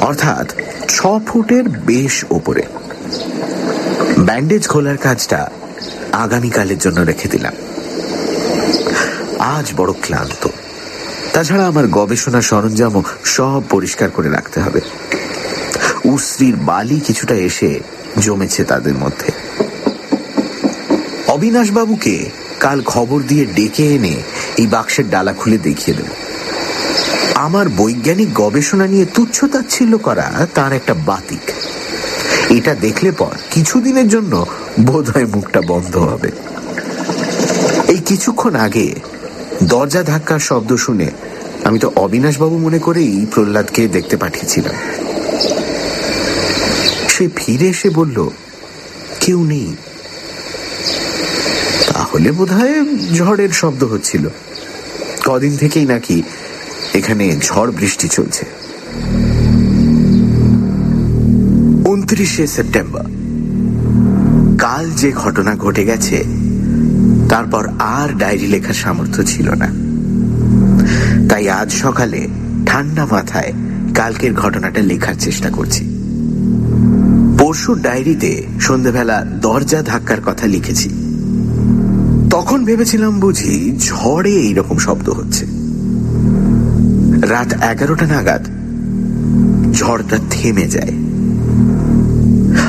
অর্থাৎ ছ ফুটের বেশ ওপরে। ব্যান্ডেজ খোলার কাজটা আগামীকালের জন্য রেখে দিলাম। আজ বড় ক্লান্ত। তাছাড়া আমার গবেষণা সরঞ্জামও সব পরিষ্কার করে রাখতে হবে। উশ্রীর বালি কিছুটা এসে জমেছে তাদের মধ্যে। অবিনাশবাবুকে কাল খবর দিয়ে ডেকে এনে এই বাক্সের ডালা খুলে দেখিয়ে দেব। আমার বৈজ্ঞানিক গবেষণা নিয়ে তুচ্ছ তাচ্ছিল্য করা তার একটা বাতিক। এটা দেখলে পর কিছুদিনের জন্য বোধহয় মুখটা বন্ধ হবে। এই কিছুক্ষণ আগে দরজা ধাক্কার শব্দ শুনে আমি তো অবিনাশবাবু মনে করেই প্রহ্লাদকে দেখতে পাঠিয়েছিলাম। সে ফিরে এসে বলল, কেউ নেই। তাহলে বোধ ঝড়ের শব্দ হচ্ছিল। কদিন থেকেই নাকি এখানে ঝড় বৃষ্টি চলছে। উনত্রিশে সেপ্টেম্বর। কাল যে ঘটনা ঘটে গেছে, তারপর আর ডায়েরি লেখার সামর্থ্য ছিল না। তাই আজ সকালে ঠান্ডা মাথায় কালকের ঘটনাটা লেখার চেষ্টা করছি। পরশুর ডায়েরিতে সন্ধেবেলা দরজা ধাক্কার কথা লিখেছি। তখন ভেবেছিলাম বুঝি ঝড়ে এইরকম শব্দ হচ্ছে। রাত এগারোটা নাগাদ ঝড়টা থেমে যায়।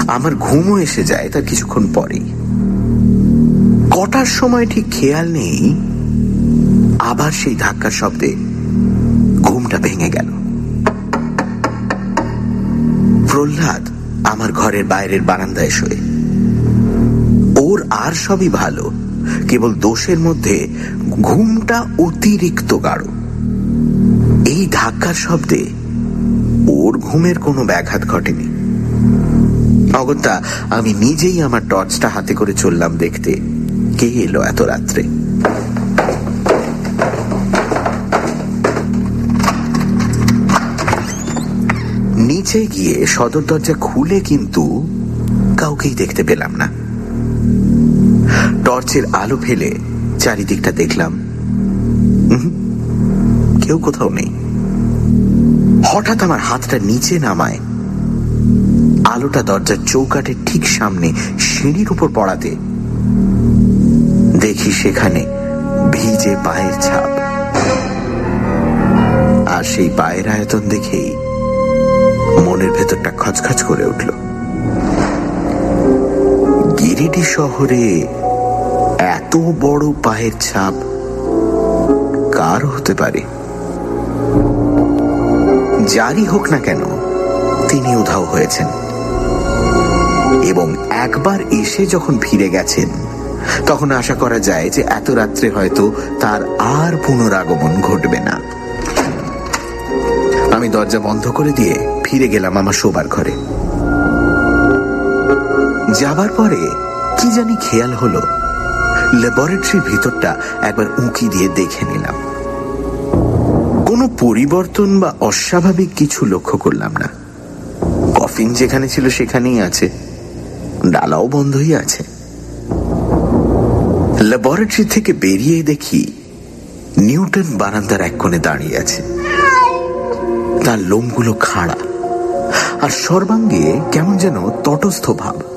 আমার ঘুমও এসে যায় তার কিছুক্ষণ পরেই। কটার সময় ঠিক খেয়াল নেই, আবার সেই ধাক্কার শব্দে ঘুমটা ভেঙে গেল। প্রহ্লাদ আমার ঘরের বাইরের বারান্দায় শোয়ে। ওর আর সবই ভালো। কেবল দোষের মধ্যে ঘুমটা অতিরিক্ত গাঢ়। এই ধাক্কার শব্দে ওর ঘুমের কোনো ব্যাঘাত ঘটেনি। অগত্যা, আমি নিজেই আমার টর্চটা হাতে করে চললাম দেখতে। কে এলো এত রাত্রে? নিচে গিয়ে সদর দরজা খুলে কিন্তু কাউকেই দেখতে পেলাম না। টর্চের আলো ফেলে চারিদিকটা দেখলাম। কেউ কোথাও নেই। হঠাৎ আমার হাতটা নিচে নামায়। আলোটা দরজার চৌকাটের ঠিক সামনে সিঁড়ির উপর পড়াতে। দেখি সেখানে ভিজে পায়ের ছাপ। আর সেই পায়ের আয়তন দেখেই মনের ভেতরটা খচখচ করে উঠল। গিরিডি শহরে এত বড় পায়ের ছাপ কার হতে পারে? যারই হোক না কেন, তিনি উধাও হয়েছেন। এবং একবার এসে যখন ফিরে গেছেন, তখন আশা করা যায় যে এত রাত্রে হয়তো তার আর পুনরাগমন ঘটবে না। আমি দরজা বন্ধ করে দিয়ে ফিরে গেলাম আমার শোবার ঘরে। যাবার পরে কি জানি খেয়াল হলো ল্যাবরেটরির ভিতরটা একবার উঁকি দিয়ে দেখে নিলাম। কোনো পরিবর্তন বা অস্বাভাবিক কিছু লক্ষ্য করলাম না। কফিন যেখানে ছিল সেখানেই আছে। ডালাও বন্ধই আছে। ল্যাবরেটরি থেকে বেরিয়ে দেখি নিউটন বারান্দার এক কোণে দাঁড়িয়ে আছে। তার লোমগুলো খাড়া। আর সর্বাঙ্গে কেমন যেন তটস্থ ভাব।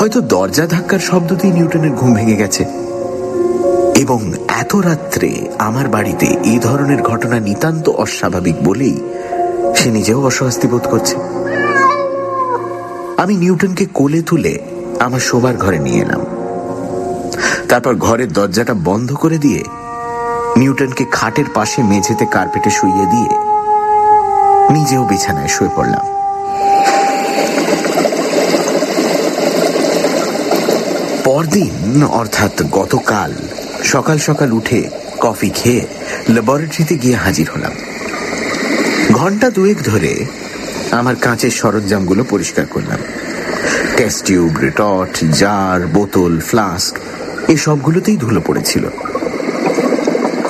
হয়তো দরজা ধাক্কার শব্দ দিয়ে নিউটনের ঘুম ভেঙে গেছে। এবং এত রাত্রে আমার বাড়িতে এই ধরনের ঘটনা নিতান্ত অস্বাভাবিক বলেই সে নিজেও অস্বস্তি বোধ করছে। আমি নিউটনকে কোলে তুলে আমার শোবার ঘরে নিয়ে এলাম। তারপর ঘরের দরজাটা বন্ধ করে দিয়ে নিউটনকে খাটের পাশে মেঝেতে কার্পেটে শুইয়ে দিয়ে নিজেও বিছানায় শুয়ে পড়লাম। পরদিন, অর্থাৎ গতকাল, সকাল সকাল উঠে কফি খেয়ে ল্যাবরেটরিতে গিয়ে হাজির হলাম। ঘণ্টা দুয়েক ধরে আমার কাঁচের সরঞ্জামগুলো পরিষ্কার করলাম। টেস্ট টিউব রিটট জার, বোতল, ফ্লাস্ক এই সবগুলোতেই ধুলো পড়েছিল।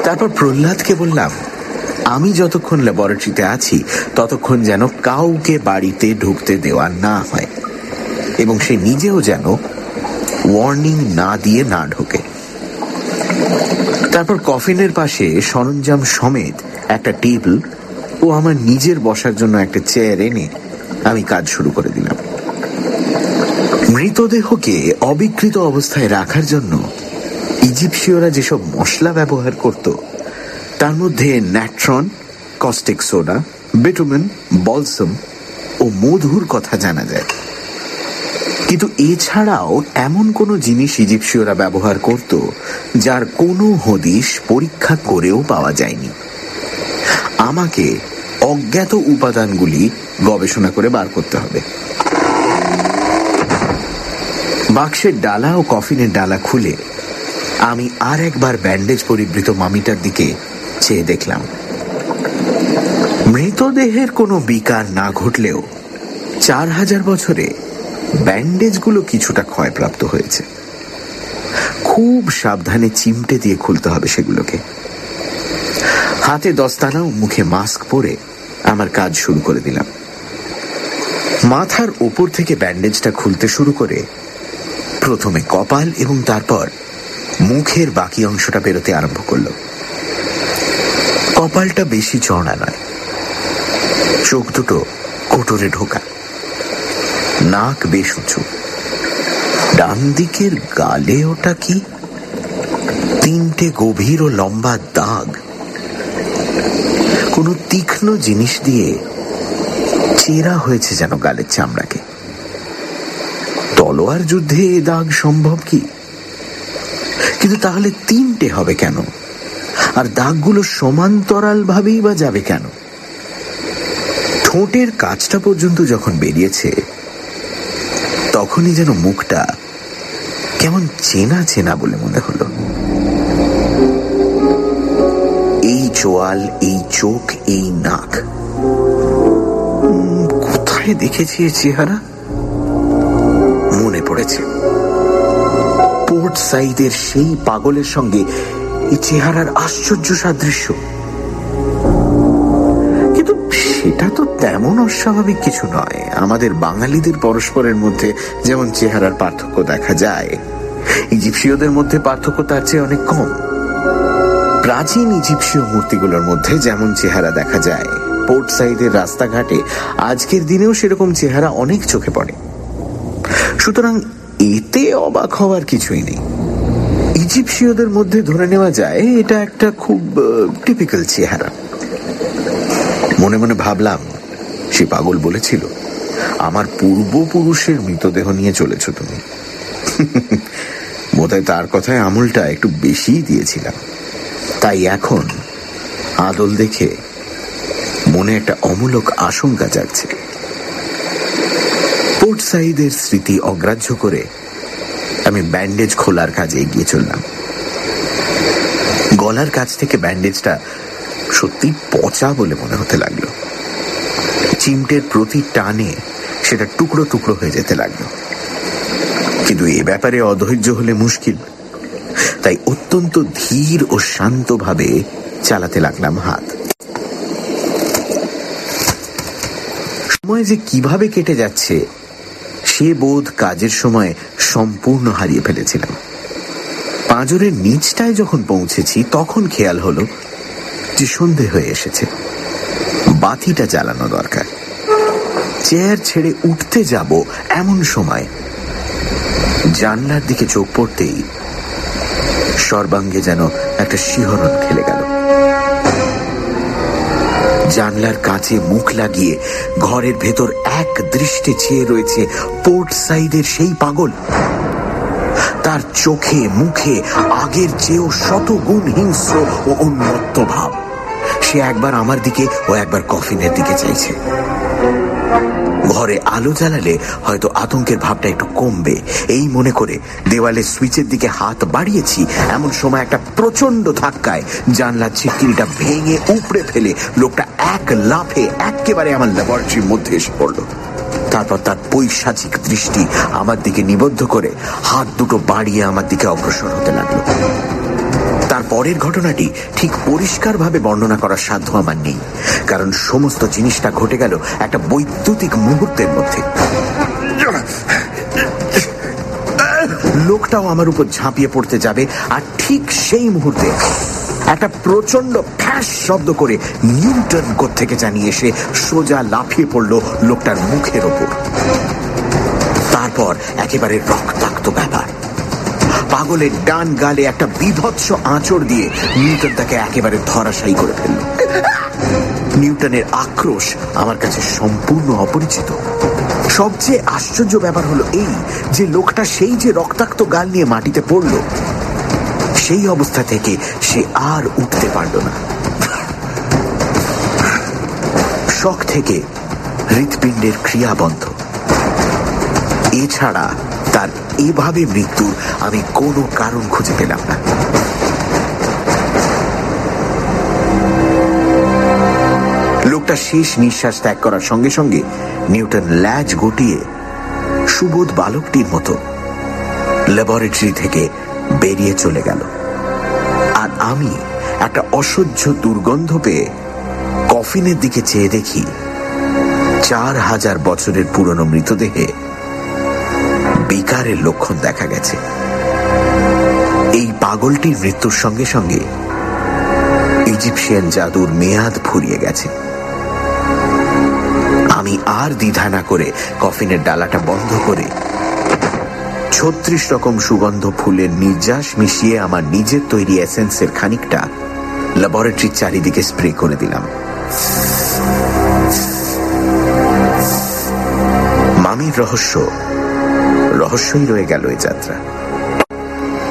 তারপর প্রহ্লাদকে বললাম, আমি যতক্ষণ ল্যাবরেটরিতে আছি, ততক্ষণ যেন কাউকে বাড়িতে ঢুকতে দেওয়া না হয়। এবং সে নিজেও যেন ওয়ার্নিং না দিয়ে না ঢোকে। তারপর কফিনের পাশে সরঞ্জাম সমেত একটা টেবিল ও আমার নিজের বসার জন্য একটা চেয়ার এনে আমি কাজ শুরু করে দিলাম। মৃতদেহকে অবিকৃত অবস্থায় রাখার জন্য ইজিপসীয়রা যেসব মশলা ব্যবহার করত, তার মধ্যে natron, caustic soda, bitumen, balsam ও মধুর কথা জানা যায়। কিন্তু এছাড়াও এমন কোনো জিনিস ইজিপসীয়রা ব্যবহার করত যার কোনো হদিশ পরীক্ষা করেও পাওয়া যায়নি। আমাকে অজ্ঞাত উপাদানগুলি গবেষণা করে বার করতে হবে। বাক্সের ডালা ও কফিনের ডালা খুলে আমি আর একবার ব্যান্ডেজ পরিবৃত মামিটার দিকে চেয়ে দেখলাম। মৃতদেহের কোনো বিকার না ঘটলেও চার হাজার বছরে ব্যান্ডেজগুলো কিছুটা ক্ষয়প্রাপ্ত হয়েছে। খুব সাবধানে চিমটে দিয়ে খুলতে হবে সেগুলোকে। হাতে দস্তানা ও মুখে মাস্ক পরে আমার কাজ শুরু করে দিলাম। মাথার ওপর থেকে ব্যান্ডেজটা খুলতে শুরু করে প্রথমে কপাল এবং তারপর মুখের বাকি অংশটা বেরোতে আরম্ভ করল। কপালটা বেশি চড়া নয়, চোখ দুটো কোটরে ঢোকা। নাক বেশ উঁচু। ডান দিকের গালে ওটা কি? তিনটে গভীর ও লম্বা দাগ। কোনো তীক্ষ্ণ জিনিস দিয়ে চেরা হয়েছে যেন গালের চামড়াকে। তলোয়ার যুদ্ধে এ দাগ সম্ভব কি? কিন্তু তাহলে তিনটে হবে কেন? আর দাগগুলো সমান্তরাল ভাবেই বা যাবে কেন? ঠোঁটের কাজটা পর্যন্ত যখন বেরিয়েছে তখনই যেন মুখটা কেমন চেনা চেনা বলে মনে হলো। এই চোয়াল, এই চোখ, এই নাক। কোথায় দেখেছি এ চেহারা? মনে পড়েছে। পোর্ট সাইদের সেই পাগলের সঙ্গে এই চেহারার আশ্চর্য সাদৃশ্য। সেটা তো তেমন অস্বাভাবিক কিছু নয়। আমাদের বাঙালিদের পরস্পরের মধ্যে যেমন চেহারার পার্থক্য দেখা যায়, ইজিপসীয়দের মধ্যে পার্থক্য তার চেয়ে অনেক কম। প্রাচীন ইজিপসীয় মূর্তিগুলোর মধ্যে যেমন চেহারা দেখা যায়, পোর্ট সাইডের রাস্তাঘাটে আজকের দিনেও সেরকম চেহারা অনেক চোখে পড়ে। সুতরাং এতে অবাক হওয়ার কিছুই নেই। ইজিপসীয়দের মধ্যে ধরে নেওয়া যায়, এটা একটা খুব টিপিক্যাল চেহারা। মনে মনে ভাবলাম, সে পাগল বলেছিল, আমার পূর্বপুরুষের মৃতদেহ নিয়ে চলেছ তুমি। বোধহয় তার কথায় আমলটা একটু বেশিই দিয়েছিলাম। তাই এখন আদল দেখে মনে একটা অমূলক আশঙ্কা জাগছে। পোর্ট সাইদের স্মৃতি অগ্রাহ্য করে আমি ব্যান্ডেজ খোলার কাজে এগিয়ে চললাম। গলার কাছ থেকে ব্যান্ডেজটা সত্যি পচা বলে মনে হতে লাগল। চিমটের প্রতি টানে সেটা টুকরো টুকরো হয়ে যেতে লাগল। কিন্তু এ ব্যাপারে অধৈর্য হলে মুশকিল। তাই অত্যন্ত ধীর ও শান্তভাবে চালাতে লাগলাম হাত। সময় যে কীভাবে কেটে যাচ্ছে, সে বোধ কাজের সময় সম্পূর্ণ হারিয়ে ফেলেছিলাম। পাঁজরের নিচটায় যখন পৌঁছেছি, তখন খেয়াল হলো যে সন্ধে হয়ে এসেছে। বাতিটা জ্বালানো দরকার। চেয়ার ছেড়ে উঠতে যাব এমন সময়। জানলার দিকে চোখ পড়তেই সর্বাঙ্গে যেন একটা শিহরণ খেলে গেল। জানলার কাছে মুখ লাগিয়ে ঘরের ভেতর এক দৃষ্টে চেয়ে রয়েছে পোর্ট সাইডের সেই পাগল। তার তার চোখে, মুখে আগের চেয়েও শত গুণ হিংস্র ও উন্মত্ত ভাব। সে একবার আমার দিকে ও একবার কফিনের দিকে চাইছে। ঘরে আলো জ্বালালে হয়তো আতঙ্কের ভাবটা একটু কমবে। এই মনে করে দেওয়ালে সুইচের দিকে হাত বাড়িয়েছি, এমন সময় একটা প্রচণ্ড ধাক্কায় জানলার ছিটকিরিটা ভেঙে উপড়ে ফেলে লোকটা এক লাফে একেবারে আমার ল্যাবরেটরির মধ্যে এসে পড়ল। তারপর তার পৈশাচিক দৃষ্টি আমার দিকে নিবদ্ধ করে হাত দুটো বাড়িয়ে আমার দিকে অগ্রসর হতে লাগল। তার পরের ঘটনাটি ঠিক পরিষ্কারভাবে বর্ণনা করার সাধ্য আমার নেই। কারণ সমস্ত জিনিসটা ঘটে গেল একটা বৈদ্যুতিক মুহূর্তের মধ্যে। লোকটাও আমার উপর ঝাঁপিয়ে পড়তে যাবে, আর ঠিক সেই মুহূর্তে একটা প্রচণ্ড ফ্যাস শব্দ করে নিউটন থেকে জানিয়ে এসে সোজা লাফিয়ে পড়ল লোকটার মুখের ওপর। তারপর একেবারে রক্তাক্ত ব্যাপার। পাগলের ডান গালে একটা বিভৎস আঁচড় দিয়ে নিউটন তাকে একেবারে ধরাশায়ী করে ফেলল। নিউটনের আক্রোশ আমার কাছে সম্পূর্ণ অপরিচিত। সবচেয়ে আশ্চর্য ব্যাপার হলো এই যে লোকটা সেই যে রক্তাক্ত গাল নিয়ে মাটিতে পড়ল, সেই অবস্থা থেকে সে আর উঠতে পারল না। শখ থেকে হৃৎপিণ্ডের ক্রিয়া বন্ধ। এছাড়া তার এভাবে মৃত্যুর আমি কোনো কারণ খুঁজে পেলাম না। লোকটা শেষ নিঃশ্বাস ত্যাগ করার সঙ্গে সঙ্গে নিউটন ল্যাজ গুটিয়ে সুবোধ বালকটির মতো ল্যাবরেটরি থেকে বেরিয়ে চলে গেল। আর আমি একটা অসহ্য দুর্গন্ধ পেয়ে কফিনের দিকে চেয়ে দেখি, চার হাজার বছরের পুরনো মৃতদেহে বিকারের লক্ষণ দেখা গেছে। এই পাগলটির মৃত্যুর সঙ্গে সঙ্গে ইজিপশিয়ান জাদুর মেয়াদ ফুরিয়ে গেছে। আমি আর দ্বিধা না করে কফিনের ডালাটা বন্ধ করে ছত্রিশ রকম সুগন্ধ ফুলের নির্যাস মিশিয়ে আমার নিজের তৈরি এসেন্সের খানিকটা ল্যাবরেটরির চারিদিকে স্প্রে করে দিলাম। মামির রহস্য রহস্যই রয়ে গেল এ যাত্রা।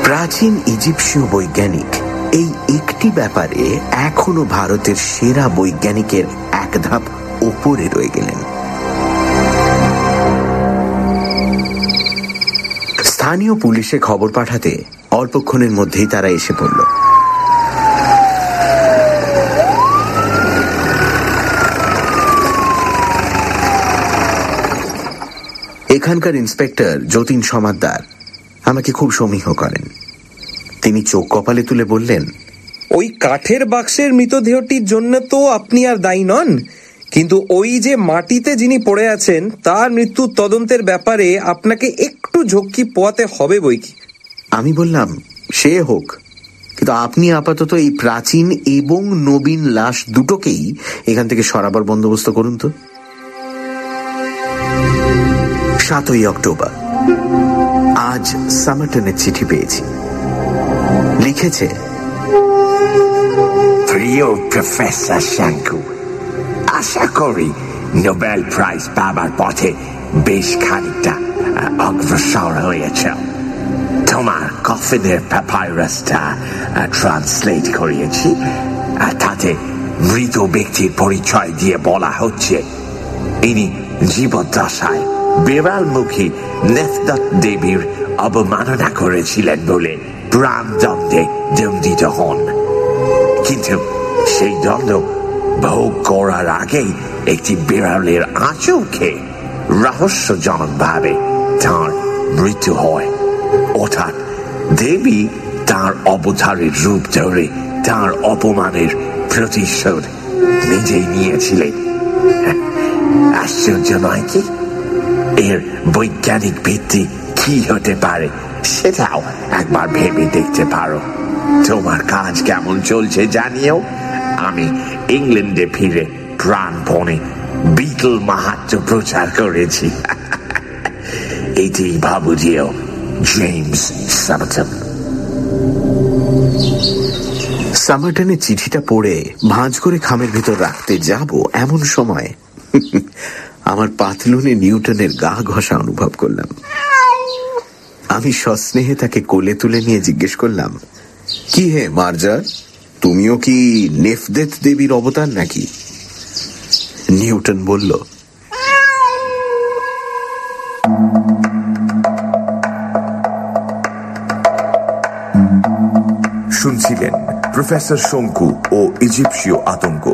প্রাচীন ইজিপসীয় বৈজ্ঞানিক এই একটি ব্যাপারে এখনও ভারতের সেরা বৈজ্ঞানিকের এক ধাপ ওপরে রয়ে গেলেন। স্থানীয় পুলিশে খবর পাঠাতে অল্পক্ষণের মধ্যেই তারা এসে পড়ল। এখানকার ইন্সপেক্টর যতীন সমাদ্দার আমাকে খুব সমীহ করেন। তিনি চোখ কপালে তুলে বললেন, ওই কাঠের বাক্সের মৃতদেহটির জন্য তো আপনি আর দায়ী নন, কিন্তু ওই যে মাটিতে যিনি পড়ে আছেন, তার মৃত্যুর তদন্তের ব্যাপারে আপনাকে একটু ঝক্কি পোয়াতে হবে বই কি? আমি বললাম, সে হোক, কিন্তু আপনি আপাতত এই প্রাচীন এবং নবীন লাশ দুটোকেই এখান থেকে সরাবার বন্দোবস্ত করুন তো। সাতই অক্টোবর। আজ সামাটনের চিঠি পেয়েছি। লিখেছে, প্রিয় প্রফেসর শঙ্কু আশা করি নোবেল প্রাইজ পাবার পথে বেশ খানিকটা অগ্রসর হয়েছ। তোমার কফিনের প্যাপাইরাসটা ট্রান্সলেট করিয়েছি তাতে মৃত ব্যক্তির পরিচয় দিয়ে বলা হচ্ছে। ইনি জীবদ্দশায় বিড়ালমুখী নেফদত দেবীর অবমাননা করেছিলেন বলে প্রাণদণ্ডে দণ্ডিত হন। কিন্তু সেই দণ্ড ভোগ করার আগেই একটি বিড়ালের আঁচলকে রহস্যজনকভাবে তার মৃত্যু হয়। অর্থাৎ দেবী তার অবতারের রূপ ধরে তার অপমানের প্রতিশোধ নিজেই নিয়েছিলেন। আশ্চর্য নয় কি? এর বৈজ্ঞানিক ভিত্তি কি হতে পারে সেটাও একবার ভেবে দেখতে পারো। তোমার কাজ কেমন চলছে জানিও? আমি ইংল্যান্ডে ফিরে প্রাণপণে বিটল মাহাত্ম প্রচার করেছি। এটি ভাবুজিও জেমস সামটন সামারটনের চিঠিটা পড়ে ভাঁজ করে খামের ভিতর রাখতে যাব এমন সময়। আমার পাতলুনে নিউটনের গা ঘষা অনুভব করলাম। আমি সস্নেহে তাকে কোলে তুলে নিয়ে জিজ্ঞেস করলাম, কি হে মার্জার? তুমিও কি নেফদেত দেবীর অবতার নাকি? নিউটন বলল, শুনছিলেন প্রফেসর শঙ্কু ও ইজিপসীয় আতঙ্ক।